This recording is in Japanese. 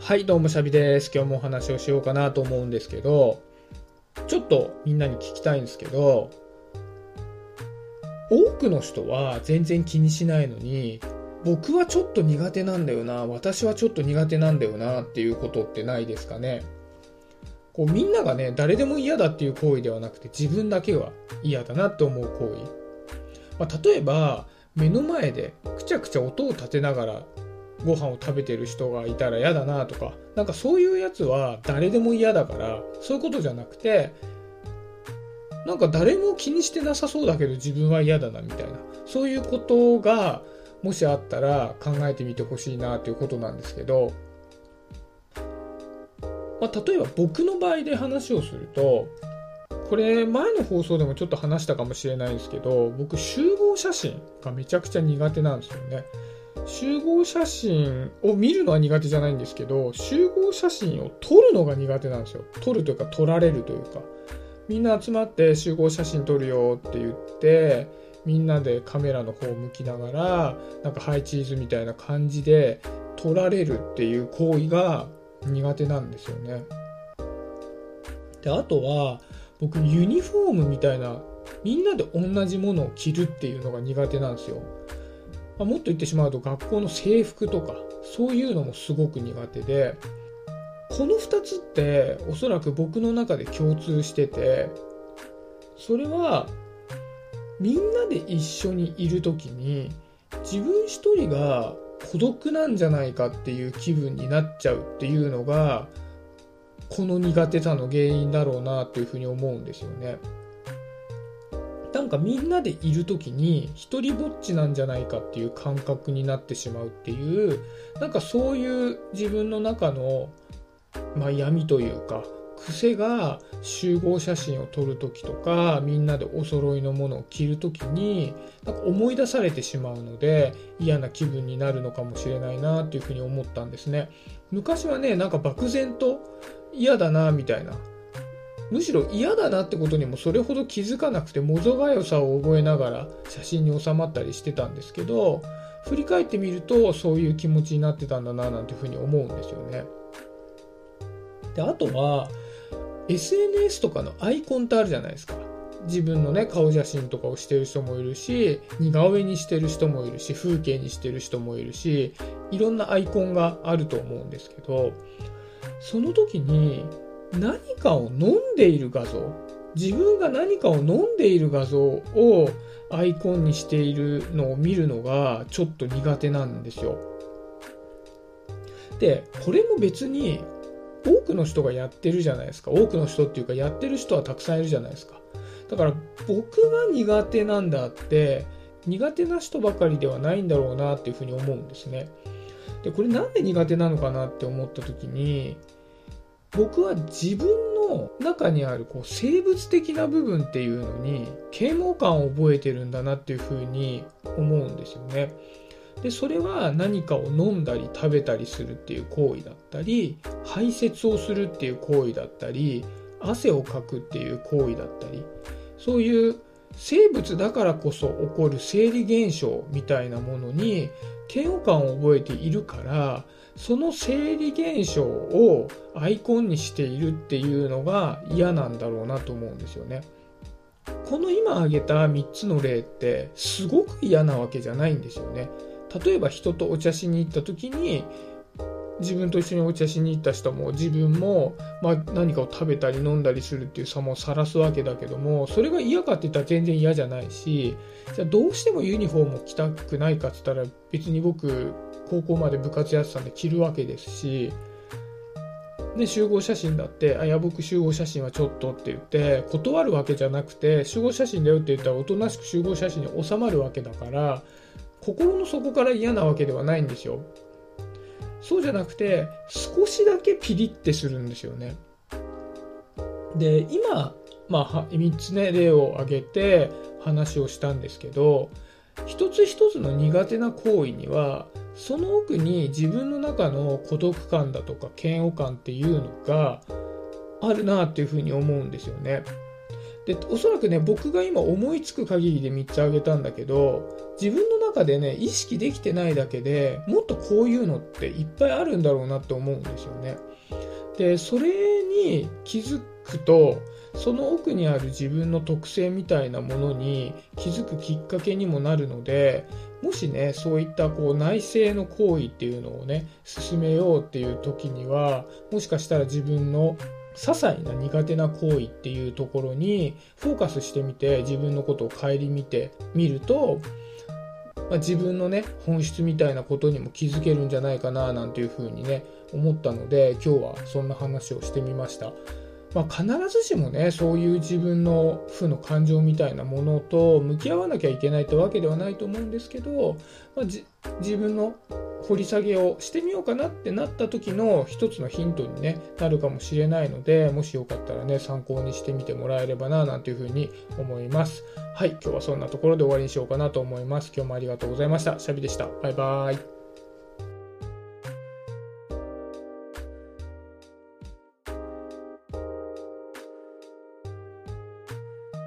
はい、どうもシャビです。今日もお話をしようかなと思うんですけど、ちょっとみんなに聞きたいんですけど、多くの人は全然気にしないのに、僕はちょっと苦手なんだよな、私はちょっと苦手なんだよなっていうことってないですかね。こうみんながね、誰でも嫌だっていう行為ではなくて、自分だけは嫌だなって思う行為。まあ、例えば、目の前でくちゃくちゃ音を立てながらご飯を食べてる人がいたら嫌だなとか、なんかそういうやつは誰でも嫌だから、そういうことじゃなくて、なんか誰も気にしてなさそうだけど自分は嫌だなみたいな、そういうことがもしあったら考えてみてほしいなということなんですけど、まあ、例えば僕の場合で話をすると、これ前の放送でもちょっと話したかもしれないですけど、僕集合写真がめちゃくちゃ苦手なんですよね。集合写真を見るのは苦手じゃないんですけど、集合写真を撮るのが苦手なんですよ。撮るというか撮られるというか。みんな集まって集合写真撮るよって言って、みんなでカメラの方を向きながら、なんかハイチーズみたいな感じで撮られるっていう行為が苦手なんですよね。で、あとは、僕ユニフォームみたいな、みんなで同じものを着るっていうのが苦手なんですよ。まあ、もっと言ってしまうと学校の制服とかそういうのもすごく苦手でこの2つっておそらく僕の中で共通しててそれはみんなで一緒にいる時に自分一人が孤独なんじゃないかっていう気分になっちゃうっていうのがこの苦手さの原因だろうなっていうふうに思うんですよね。なんかみんなでいる時に一人ぼっちなんじゃないかっていう感覚になってしまうっていうなんかそういう自分の中の、まあ、闇というか癖が集合写真を撮る時とかみんなでお揃いのものを着る時になんか思い出されてしまうので嫌な気分になるのかもしれないなっていうふうに思ったんですね。昔はねなんか漠然と嫌だなみたいなむしろ嫌だなってことにもそれほど気づかなくてもぞがよさを覚えながら写真に収まったりしてたんですけど振り返ってみるとそういう気持ちになってたんだななんていうふうに思うんですよね。であとは SNS とかのアイコンってあるじゃないですか。自分のね顔写真とかをしてる人もいるし似顔絵にしてる人もいるし風景にしてる人もいるしいろんなアイコンがあると思うんですけどその時に何かを飲んでいる画像？自分が何かを飲んでいる画像をアイコンにしているのを見るのがちょっと苦手なんですよ。でこれも別に多くの人がやってるじゃないですか。多くの人っていうかやってる人はたくさんいるじゃないですか。だから僕が苦手なんだって苦手な人ばかりではないんだろうなっていうふうに思うんですね。でこれなんで苦手なのかなって思った時に僕は自分の中にあるこう生物的な部分っていうのに嫌悪感を覚えてるんだなっていうふうに思うんですよね。でそれは何かを飲んだり食べたりするっていう行為だったり排泄をするっていう行為だったり汗をかくっていう行為だったりそういう生物だからこそ起こる生理現象みたいなものに嫌悪感を覚えているからその生理現象をアイコンにしているっていうのが嫌なんだろうなと思うんですよね。この今挙げた3つの例ってすごく嫌なわけじゃないんですよね。例えば人とお茶しに行った時に自分と一緒にお茶しに行った人も自分も、まあ、何かを食べたり飲んだりするっていう差も晒すわけだけどもそれが嫌かって言ったら全然嫌じゃないしじゃあどうしてもユニフォームを着たくないかって言ったら別に僕高校まで部活やってたんで着るわけですし、ね、集合写真だってあいや僕集合写真はちょっとって言って断るわけじゃなくて集合写真だよって言ったらおとなしく集合写真に収まるわけだから心の底から嫌なわけではないんですよ。そうじゃなくて少しだけピリってするんですよね。で今、まあ、3つね例を挙げて話をしたんですけど一つ一つの苦手な行為にはその奥に自分の中の孤独感だとか嫌悪感っていうのがあるなっていうふうに思うんですよね。でおそらくね僕が今思いつく限りで3つ挙げたんだけど自分の中でね意識できてないだけでもっとこういうのっていっぱいあるんだろうなって思うんですよね。でそれに気づくとその奥にある自分の特性みたいなものに気づくきっかけにもなるのでもしねそういったこう内省の行為っていうのをね進めようっていう時にはもしかしたら自分の些細な苦手な行為っていうところにフォーカスしてみて自分のことを顧みてみると、まあ、自分のね本質みたいなことにも気づけるんじゃないかななんていうふうにね思ったので今日はそんな話をしてみました。まあ、必ずしもねそういう自分の負の感情みたいなものと向き合わなきゃいけないってわけではないと思うんですけど、まあ、自分の掘り下げをしてみようかなってなった時の一つのヒントに、ね、なるかもしれないのでもしよかったらね参考にしてみてもらえればななんていうふうに思います。はい今日はそんなところで終わりにしようかなと思います。今日もありがとうございました。シャビでした。バイバーイ。